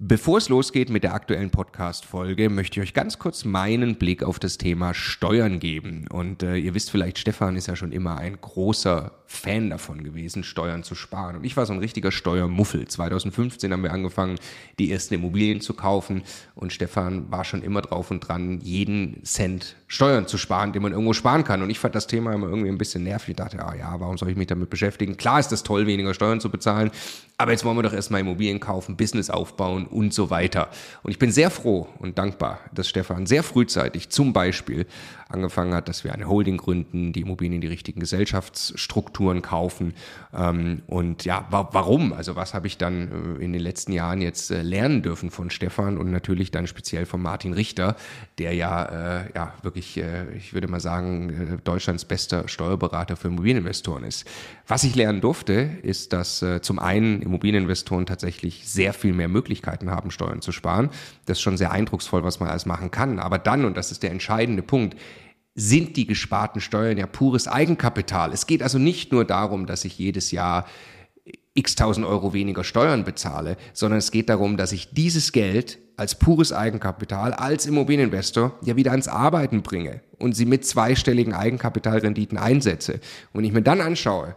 Bevor es losgeht mit der aktuellen Podcast-Folge, möchte ich euch ganz kurz meinen Blick auf das Thema Steuern geben. Und äh, ihr wisst vielleicht, Stefan ist ja schon immer ein großer Fan davon gewesen, Steuern zu sparen. Und ich war so ein richtiger Steuermuffel. 2015 haben wir angefangen, die ersten Immobilien zu kaufen. Und Stefan war schon immer drauf und dran, jeden Cent Steuern zu sparen, den man irgendwo sparen kann. Und ich fand das Thema immer irgendwie ein bisschen nervig. Ich dachte, ah ja, warum soll ich mich damit beschäftigen? Klar ist es toll, weniger Steuern zu bezahlen. Aber jetzt wollen wir doch erstmal Immobilien kaufen, Business aufbauen und so weiter. Und ich bin sehr froh und dankbar, dass Stefan sehr frühzeitig zum Beispiel angefangen hat, dass wir eine Holding gründen, die Immobilien in die richtigen Gesellschaftsstrukturen kaufen. Ähm, und ja, wa warum? Also was habe ich dann äh, in den letzten Jahren jetzt äh, lernen dürfen von Stefan und natürlich dann speziell von Martin Richter, der ja, äh, ja wirklich, äh, ich würde mal sagen, äh, Deutschlands bester Steuerberater für Immobilieninvestoren ist. Was ich lernen durfte, ist, dass äh, zum einen Immobilieninvestoren tatsächlich sehr viel mehr Möglichkeiten haben, Steuern zu sparen. Das ist schon sehr eindrucksvoll, was man alles machen kann. Aber dann, und das ist der entscheidende Punkt, sind die gesparten Steuern ja pures Eigenkapital. Es geht also nicht nur darum, dass ich jedes Jahr x tausend Euro weniger Steuern bezahle, sondern es geht darum, dass ich dieses Geld als pures Eigenkapital, als Immobilieninvestor ja wieder ans Arbeiten bringe und sie mit zweistelligen Eigenkapitalrenditen einsetze. Und ich mir dann anschaue,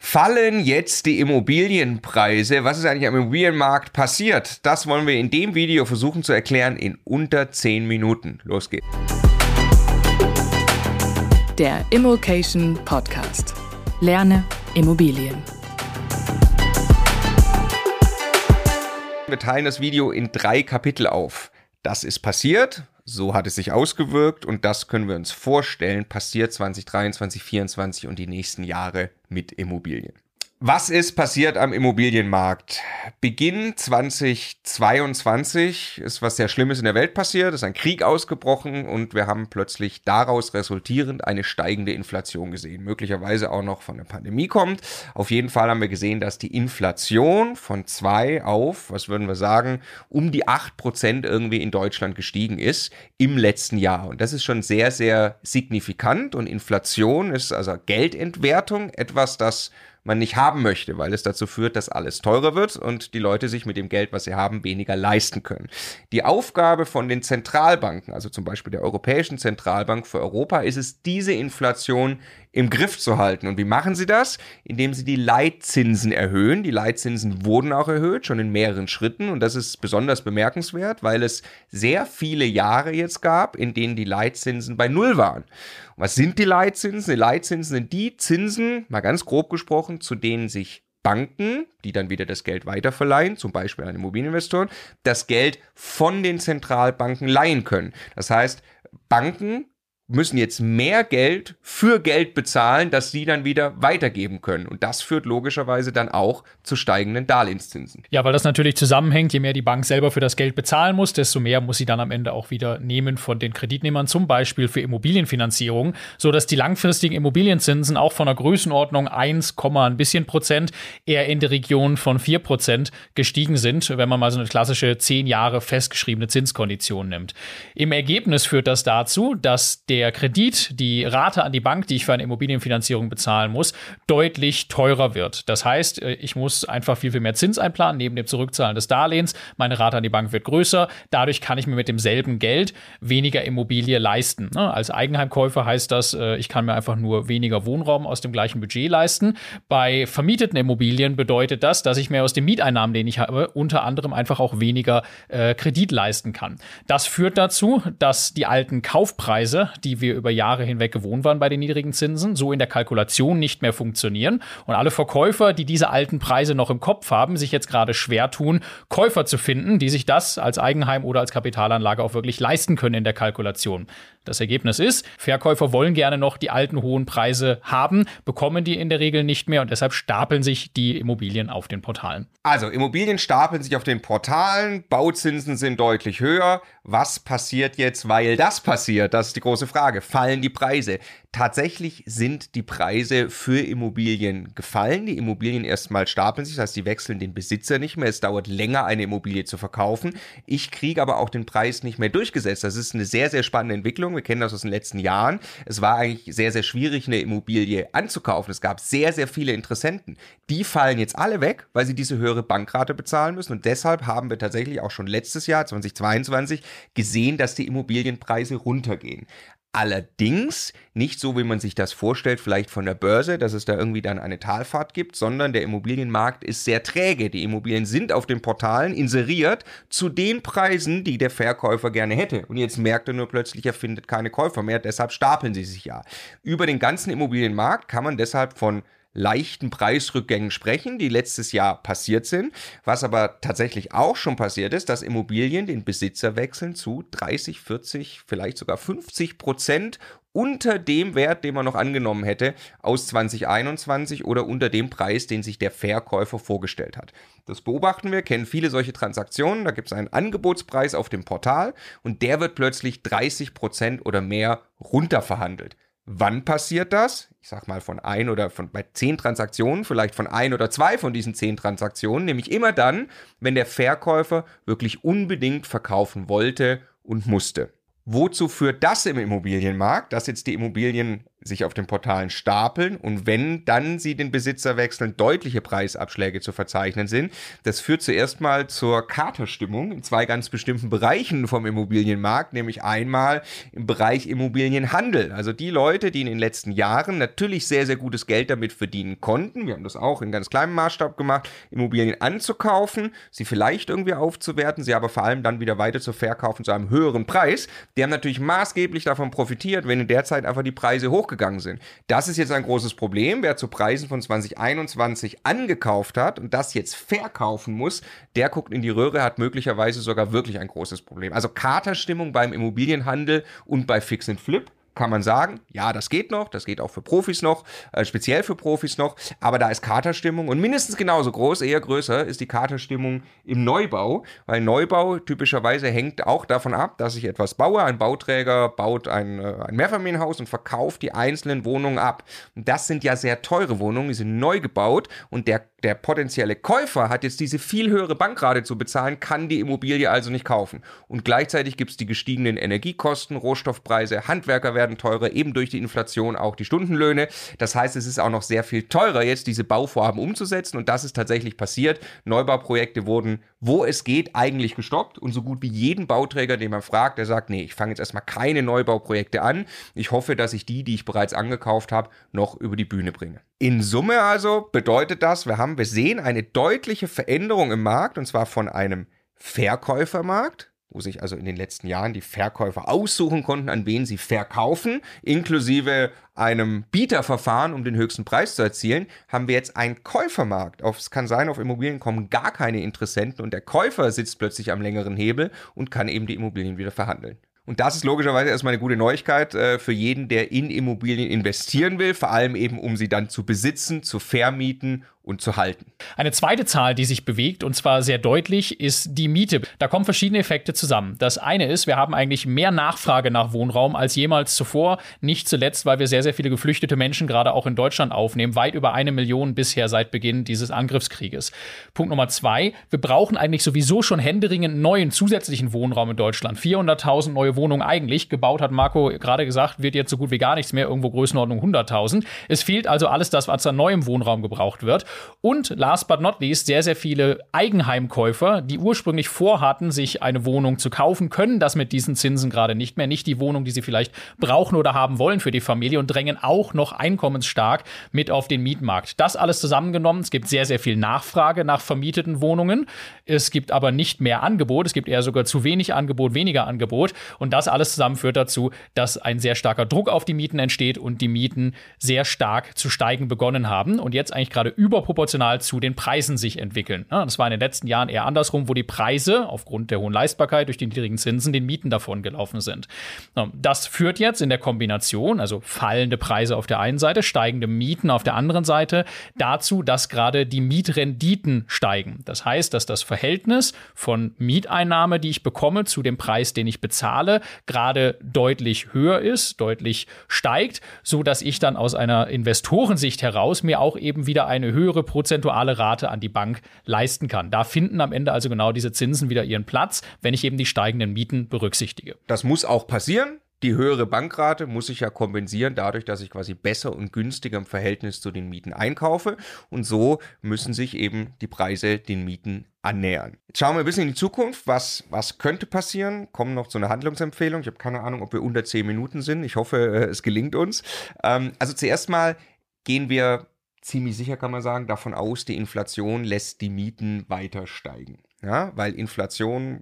Fallen jetzt die Immobilienpreise? Was ist eigentlich am Immobilienmarkt passiert? Das wollen wir in dem Video versuchen zu erklären in unter 10 Minuten. Los geht's. Der Immokation Podcast. Lerne Immobilien. Wir teilen das Video in drei Kapitel auf. Das ist passiert, so hat es sich ausgewirkt und das können wir uns vorstellen, passiert 2023, 2024 und die nächsten Jahre mit Immobilien. Was ist passiert am Immobilienmarkt? Beginn 2022 ist was sehr Schlimmes in der Welt passiert, ist ein Krieg ausgebrochen und wir haben plötzlich daraus resultierend eine steigende Inflation gesehen. Möglicherweise auch noch von der Pandemie kommt. Auf jeden Fall haben wir gesehen, dass die Inflation von zwei auf, was würden wir sagen, um die acht Prozent irgendwie in Deutschland gestiegen ist im letzten Jahr. Und das ist schon sehr, sehr signifikant und Inflation ist also Geldentwertung, etwas, das man nicht haben möchte, weil es dazu führt, dass alles teurer wird und die Leute sich mit dem Geld, was sie haben, weniger leisten können. Die Aufgabe von den Zentralbanken, also zum Beispiel der Europäischen Zentralbank für Europa, ist es, diese Inflation im Griff zu halten. Und wie machen sie das? Indem sie die Leitzinsen erhöhen. Die Leitzinsen wurden auch erhöht, schon in mehreren Schritten. Und das ist besonders bemerkenswert, weil es sehr viele Jahre jetzt gab, in denen die Leitzinsen bei Null waren. Und was sind die Leitzinsen? Die Leitzinsen sind die Zinsen, mal ganz grob gesprochen, zu denen sich Banken, die dann wieder das Geld weiterverleihen, zum Beispiel an Immobilieninvestoren, das Geld von den Zentralbanken leihen können. Das heißt, Banken müssen jetzt mehr Geld für Geld bezahlen, das sie dann wieder weitergeben können. Und das führt logischerweise dann auch zu steigenden Darlehenszinsen. Ja, weil das natürlich zusammenhängt. Je mehr die Bank selber für das Geld bezahlen muss, desto mehr muss sie dann am Ende auch wieder nehmen von den Kreditnehmern, zum Beispiel für Immobilienfinanzierung, sodass die langfristigen Immobilienzinsen auch von der Größenordnung 1, ein bisschen Prozent eher in der Region von 4 Prozent gestiegen sind, wenn man mal so eine klassische 10 Jahre festgeschriebene Zinskondition nimmt. Im Ergebnis führt das dazu, dass der der Kredit, die Rate an die Bank, die ich für eine Immobilienfinanzierung bezahlen muss, deutlich teurer wird. Das heißt, äh, ich muss einfach viel, viel mehr Zins einplanen, neben dem Zurückzahlen des Darlehens. Meine Rate an die Bank wird größer. Dadurch kann ich mir mit demselben Geld weniger Immobilie leisten. Ne, als Eigenheimkäufer heißt das, äh, ich kann mir einfach nur weniger Wohnraum aus dem gleichen Budget leisten. Bei vermieteten Immobilien bedeutet das, dass ich mir aus den Mieteinnahmen, den ich habe, unter anderem einfach auch weniger äh, Kredit leisten kann. Das führt dazu, dass die alten Kaufpreise, die die wir über Jahre hinweg gewohnt waren bei den niedrigen Zinsen, so in der Kalkulation nicht mehr funktionieren. Und alle Verkäufer, die diese alten Preise noch im Kopf haben, sich jetzt gerade schwer tun, Käufer zu finden, die sich das als Eigenheim oder als Kapitalanlage auch wirklich leisten können in der Kalkulation. Das Ergebnis ist, Verkäufer wollen gerne noch die alten hohen Preise haben, bekommen die in der Regel nicht mehr und deshalb stapeln sich die Immobilien auf den Portalen. Also Immobilien stapeln sich auf den Portalen, Bauzinsen sind deutlich höher. Was passiert jetzt, weil das passiert? Das ist die große Frage. Fallen die Preise? Tatsächlich sind die Preise für Immobilien gefallen. Die Immobilien erstmal stapeln sich, das heißt, die wechseln den Besitzer nicht mehr. Es dauert länger, eine Immobilie zu verkaufen. Ich kriege aber auch den Preis nicht mehr durchgesetzt. Das ist eine sehr, sehr spannende Entwicklung. Wir kennen das aus den letzten Jahren. Es war eigentlich sehr, sehr schwierig, eine Immobilie anzukaufen. Es gab sehr, sehr viele Interessenten. Die fallen jetzt alle weg, weil sie diese höhere Bankrate bezahlen müssen. Und deshalb haben wir tatsächlich auch schon letztes Jahr, 2022, gesehen, dass die Immobilienpreise runtergehen. Allerdings nicht so, wie man sich das vorstellt, vielleicht von der Börse, dass es da irgendwie dann eine Talfahrt gibt, sondern der Immobilienmarkt ist sehr träge. Die Immobilien sind auf den Portalen inseriert zu den Preisen, die der Verkäufer gerne hätte. Und jetzt merkt er nur plötzlich, er findet keine Käufer mehr, deshalb stapeln sie sich ja. Über den ganzen Immobilienmarkt kann man deshalb von leichten Preisrückgängen sprechen, die letztes Jahr passiert sind. Was aber tatsächlich auch schon passiert ist, dass Immobilien den Besitzer wechseln zu 30, 40, vielleicht sogar 50 Prozent unter dem Wert, den man noch angenommen hätte aus 2021 oder unter dem Preis, den sich der Verkäufer vorgestellt hat. Das beobachten wir, kennen viele solche Transaktionen. Da gibt es einen Angebotspreis auf dem Portal und der wird plötzlich 30 Prozent oder mehr runterverhandelt. Wann passiert das? Ich sag mal von ein oder von bei zehn Transaktionen, vielleicht von ein oder zwei von diesen zehn Transaktionen, nämlich immer dann, wenn der Verkäufer wirklich unbedingt verkaufen wollte und musste. Wozu führt das im Immobilienmarkt, dass jetzt die Immobilien sich auf den Portalen stapeln und wenn dann sie den Besitzer wechseln, deutliche Preisabschläge zu verzeichnen sind. Das führt zuerst mal zur Katerstimmung in zwei ganz bestimmten Bereichen vom Immobilienmarkt, nämlich einmal im Bereich Immobilienhandel. Also die Leute, die in den letzten Jahren natürlich sehr, sehr gutes Geld damit verdienen konnten, wir haben das auch in ganz kleinem Maßstab gemacht, Immobilien anzukaufen, sie vielleicht irgendwie aufzuwerten, sie aber vor allem dann wieder weiter zu verkaufen zu einem höheren Preis. Die haben natürlich maßgeblich davon profitiert, wenn in der Zeit einfach die Preise hoch hochgegangen sind. Das ist jetzt ein großes Problem. Wer zu Preisen von 2021 angekauft hat und das jetzt verkaufen muss, der guckt in die Röhre, hat möglicherweise sogar wirklich ein großes Problem. Also Katerstimmung beim Immobilienhandel und bei Fix and Flip kann man sagen, ja, das geht noch, das geht auch für Profis noch, äh, speziell für Profis noch, aber da ist Katerstimmung und mindestens genauso groß, eher größer ist die Katerstimmung im Neubau, weil Neubau typischerweise hängt auch davon ab, dass ich etwas baue. Ein Bauträger baut ein, äh, ein Mehrfamilienhaus und verkauft die einzelnen Wohnungen ab. Und das sind ja sehr teure Wohnungen, die sind neu gebaut und der der potenzielle Käufer hat jetzt diese viel höhere Bankrate zu bezahlen, kann die Immobilie also nicht kaufen. Und gleichzeitig gibt es die gestiegenen Energiekosten, Rohstoffpreise, Handwerker werden teurer, eben durch die Inflation auch die Stundenlöhne. Das heißt, es ist auch noch sehr viel teurer, jetzt diese Bauvorhaben umzusetzen. Und das ist tatsächlich passiert. Neubauprojekte wurden, wo es geht, eigentlich gestoppt. Und so gut wie jeden Bauträger, den man fragt, der sagt, nee, ich fange jetzt erstmal keine Neubauprojekte an. Ich hoffe, dass ich die, die ich bereits angekauft habe, noch über die Bühne bringe. In Summe also bedeutet das, wir haben, wir sehen eine deutliche Veränderung im Markt und zwar von einem Verkäufermarkt, wo sich also in den letzten Jahren die Verkäufer aussuchen konnten, an wen sie verkaufen, inklusive einem Bieterverfahren, um den höchsten Preis zu erzielen, haben wir jetzt einen Käufermarkt. Es kann sein, auf Immobilien kommen gar keine Interessenten und der Käufer sitzt plötzlich am längeren Hebel und kann eben die Immobilien wieder verhandeln. Und das ist logischerweise erstmal eine gute Neuigkeit äh, für jeden, der in Immobilien investieren will, vor allem eben, um sie dann zu besitzen, zu vermieten und zu halten. Eine zweite Zahl, die sich bewegt und zwar sehr deutlich, ist die Miete. Da kommen verschiedene Effekte zusammen. Das eine ist, wir haben eigentlich mehr Nachfrage nach Wohnraum als jemals zuvor. Nicht zuletzt, weil wir sehr, sehr viele geflüchtete Menschen gerade auch in Deutschland aufnehmen. Weit über eine Million bisher seit Beginn dieses Angriffskrieges. Punkt Nummer zwei, wir brauchen eigentlich sowieso schon händeringend neuen zusätzlichen Wohnraum in Deutschland. 400.000 neue Wohnungen eigentlich. Gebaut hat Marco gerade gesagt, wird jetzt so gut wie gar nichts mehr, irgendwo Größenordnung 100.000. Es fehlt also alles das, was an neuem Wohnraum gebraucht wird. Und last but not least, sehr, sehr viele Eigenheimkäufer, die ursprünglich vorhatten, sich eine Wohnung zu kaufen, können das mit diesen Zinsen gerade nicht mehr. Nicht die Wohnung, die sie vielleicht brauchen oder haben wollen für die Familie und drängen auch noch einkommensstark mit auf den Mietmarkt. Das alles zusammengenommen. Es gibt sehr, sehr viel Nachfrage nach vermieteten Wohnungen. Es gibt aber nicht mehr Angebot. Es gibt eher sogar zu wenig Angebot, weniger Angebot. Und das alles zusammen führt dazu, dass ein sehr starker Druck auf die Mieten entsteht und die Mieten sehr stark zu steigen begonnen haben und jetzt eigentlich gerade überproportional zu den Preisen sich entwickeln. Das war in den letzten Jahren eher andersrum, wo die Preise aufgrund der hohen Leistbarkeit durch die niedrigen Zinsen den Mieten davon gelaufen sind. Das führt jetzt in der Kombination, also fallende Preise auf der einen Seite, steigende Mieten auf der anderen Seite, dazu, dass gerade die Mietrenditen steigen. Das heißt, dass das Verhältnis von Mieteinnahme, die ich bekomme, zu dem Preis, den ich bezahle, gerade deutlich höher ist, deutlich steigt, so dass ich dann aus einer Investorensicht heraus mir auch eben wieder eine höhere prozentuale Rate an die Bank leisten kann. Da finden am Ende also genau diese Zinsen wieder ihren Platz, wenn ich eben die steigenden Mieten berücksichtige. Das muss auch passieren die höhere Bankrate muss ich ja kompensieren dadurch, dass ich quasi besser und günstiger im Verhältnis zu den Mieten einkaufe. Und so müssen sich eben die Preise den Mieten annähern. Jetzt schauen wir ein bisschen in die Zukunft. Was, was könnte passieren? Kommen noch zu einer Handlungsempfehlung. Ich habe keine Ahnung, ob wir unter 10 Minuten sind. Ich hoffe, äh, es gelingt uns. Ähm, also zuerst mal gehen wir ziemlich sicher, kann man sagen, davon aus, die Inflation lässt die Mieten weiter steigen ja, weil Inflation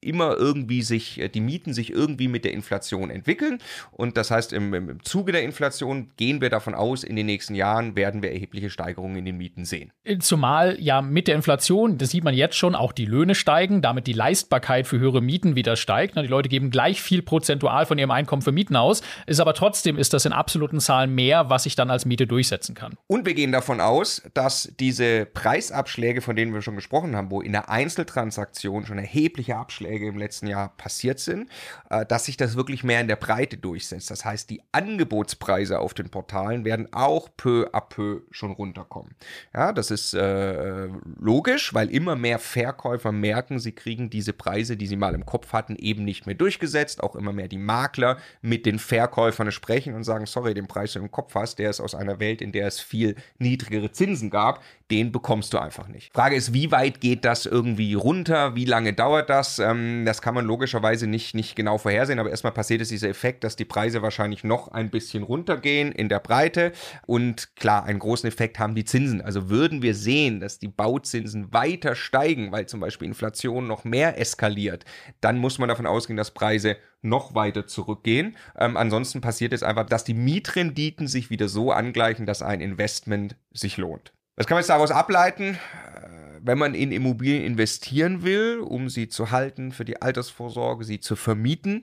immer irgendwie sich, äh, die Mieten sich irgendwie mit der Inflation entwickeln. Und das heißt, im, im Zuge der Inflation gehen wir davon aus, in den nächsten Jahren werden wir erhebliche Steigerungen in den Mieten sehen. Zumal ja mit der Inflation, das sieht man jetzt schon, auch die Löhne steigen, damit die Leistbarkeit für höhere Mieten wieder steigt. Die Leute geben gleich viel prozentual von ihrem Einkommen für Mieten aus, ist aber trotzdem ist das in absoluten Zahlen mehr, was ich dann als Miete durchsetzen kann. Und wir gehen davon aus, dass diese Preisabschläge, von denen wir schon gesprochen haben, wo in der ein Einzeltransaktionen schon erhebliche Abschläge im letzten Jahr passiert sind, äh, dass sich das wirklich mehr in der Breite durchsetzt. Das heißt, die Angebotspreise auf den Portalen werden auch peu à peu schon runterkommen. Ja, das ist äh, logisch, weil immer mehr Verkäufer merken, sie kriegen diese Preise, die sie mal im Kopf hatten, eben nicht mehr durchgesetzt. Auch immer mehr die Makler mit den Verkäufern sprechen und sagen, sorry, den Preis, den du im Kopf hast, der ist aus einer Welt, in der es viel niedrigere Zinsen gab den bekommst du einfach nicht. Frage ist, wie weit geht das irgendwie runter? Wie lange dauert das? Ähm, das kann man logischerweise nicht, nicht genau vorhersehen, aber erstmal passiert es dieser Effekt, dass die Preise wahrscheinlich noch ein bisschen runtergehen in der Breite. Und klar, einen großen Effekt haben die Zinsen. Also würden wir sehen, dass die Bauzinsen weiter steigen, weil zum Beispiel Inflation noch mehr eskaliert, dann muss man davon ausgehen, dass Preise noch weiter zurückgehen. Ähm, ansonsten passiert es einfach, dass die Mietrenditen sich wieder so angleichen, dass ein Investment sich lohnt. Was kann man jetzt daraus ableiten? Wenn man in Immobilien investieren will, um sie zu halten für die Altersvorsorge, sie zu vermieten,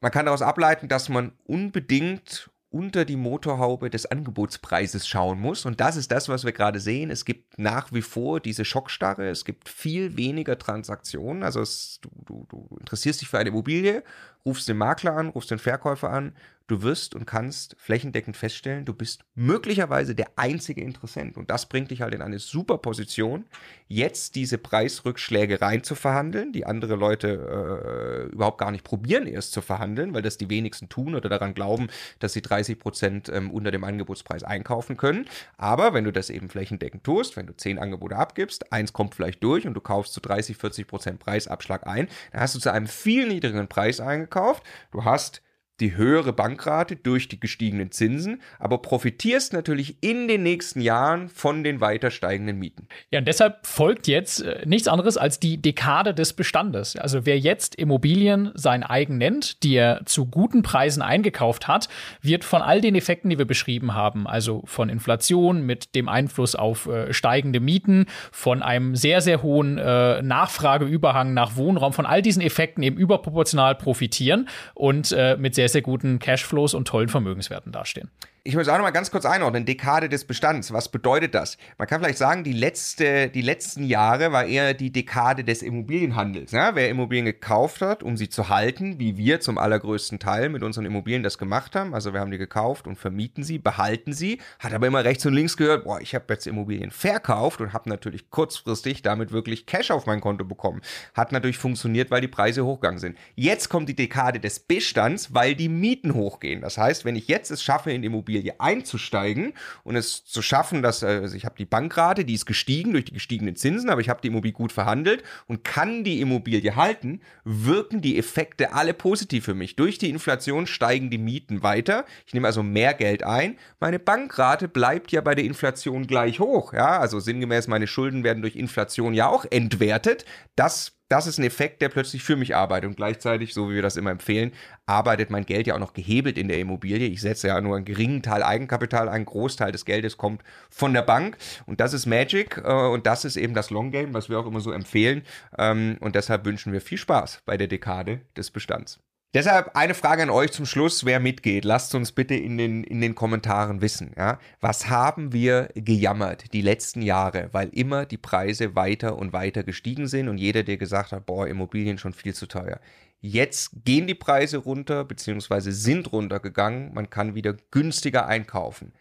man kann daraus ableiten, dass man unbedingt unter die Motorhaube des Angebotspreises schauen muss. Und das ist das, was wir gerade sehen. Es gibt nach wie vor diese Schockstarre. Es gibt viel weniger Transaktionen. Also es, du, du, du interessierst dich für eine Immobilie, rufst den Makler an, rufst den Verkäufer an du wirst und kannst flächendeckend feststellen, du bist möglicherweise der einzige Interessent. Und das bringt dich halt in eine super Position, jetzt diese Preisrückschläge rein zu verhandeln, die andere Leute äh, überhaupt gar nicht probieren, erst zu verhandeln, weil das die wenigsten tun oder daran glauben, dass sie 30 Prozent ähm, unter dem Angebotspreis einkaufen können. Aber wenn du das eben flächendeckend tust, wenn du zehn Angebote abgibst, eins kommt vielleicht durch und du kaufst zu 30, 40 Prozent Preisabschlag ein, dann hast du zu einem viel niedrigeren Preis eingekauft. Du hast die höhere Bankrate durch die gestiegenen Zinsen, aber profitierst natürlich in den nächsten Jahren von den weiter steigenden Mieten. Ja, und deshalb folgt jetzt äh, nichts anderes als die Dekade des Bestandes. Also wer jetzt Immobilien sein eigen nennt, die er zu guten Preisen eingekauft hat, wird von all den Effekten, die wir beschrieben haben, also von Inflation mit dem Einfluss auf äh, steigende Mieten, von einem sehr, sehr hohen äh, Nachfrageüberhang nach Wohnraum, von all diesen Effekten eben überproportional profitieren und mit sehr sehr, sehr guten Cashflows und tollen Vermögenswerten dastehen. Ich muss auch noch mal ganz kurz einordnen, Dekade des Bestands, was bedeutet das? Man kann vielleicht sagen, die, letzte, die letzten Jahre war eher die Dekade des Immobilienhandels. Ja? Wer Immobilien gekauft hat, um sie zu halten, wie wir zum allergrößten Teil mit unseren Immobilien das gemacht haben, also wir haben die gekauft und vermieten sie, behalten sie, hat aber immer rechts und links gehört, boah, ich habe jetzt Immobilien verkauft und habe natürlich kurzfristig damit wirklich Cash auf mein Konto bekommen. Hat natürlich funktioniert, weil die Preise hochgegangen sind. Jetzt kommt die Dekade des Bestands, weil die Mieten hochgehen. Das heißt, wenn ich jetzt es schaffe, in Immobilien Immobilie einzusteigen und es zu schaffen, dass also ich habe die Bankrate, die ist gestiegen durch die gestiegenen Zinsen, aber ich habe die Immobilie gut verhandelt und kann die Immobilie halten, wirken die Effekte alle positiv für mich. Durch die Inflation steigen die Mieten weiter. Ich nehme also mehr Geld ein. Meine Bankrate bleibt ja bei der Inflation gleich hoch. Ja, also sinngemäß, meine Schulden werden durch Inflation ja auch entwertet. Das das ist ein Effekt, der plötzlich für mich arbeitet. Und gleichzeitig, so wie wir das immer empfehlen, arbeitet mein Geld ja auch noch gehebelt in der Immobilie. Ich setze ja nur einen geringen Teil Eigenkapital, ein Großteil des Geldes kommt von der Bank. Und das ist Magic äh, und das ist eben das Long Game, was wir auch immer so empfehlen. Ähm, und deshalb wünschen wir viel Spaß bei der Dekade des Bestands. Deshalb eine Frage an euch zum Schluss, wer mitgeht. Lasst uns bitte in den, in den Kommentaren wissen. Ja? Was haben wir gejammert die letzten Jahre, weil immer die Preise weiter und weiter gestiegen sind und jeder, der gesagt hat, boah, Immobilien schon viel zu teuer. Jetzt gehen die Preise runter, beziehungsweise sind runtergegangen. Man kann wieder günstiger einkaufen.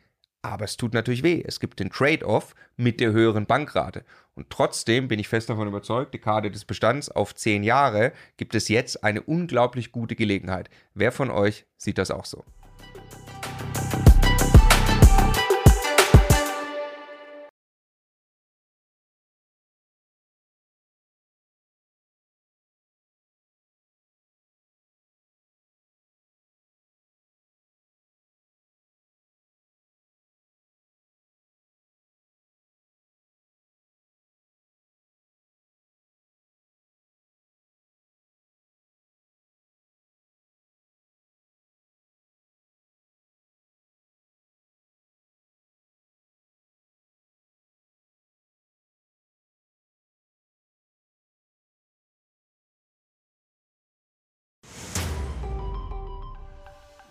Aber es tut natürlich weh. Es gibt den Trade-off mit der höheren Bankrate. Und trotzdem bin ich fest davon überzeugt, die Karte des Bestands auf zehn Jahre gibt es jetzt eine unglaublich gute Gelegenheit. Wer von euch sieht das auch so?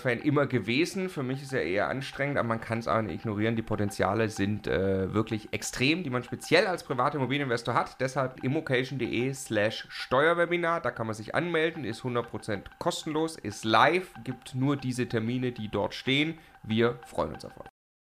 Steuerfan immer gewesen. Für mich ist er eher anstrengend, aber man kann es auch nicht ignorieren. Die Potenziale sind äh, wirklich extrem, die man speziell als privater Immobilieninvestor hat. Deshalb immocation.de slash Steuerwebinar. Da kann man sich anmelden, ist 100% kostenlos, ist live, gibt nur diese Termine, die dort stehen. Wir freuen uns auf euch.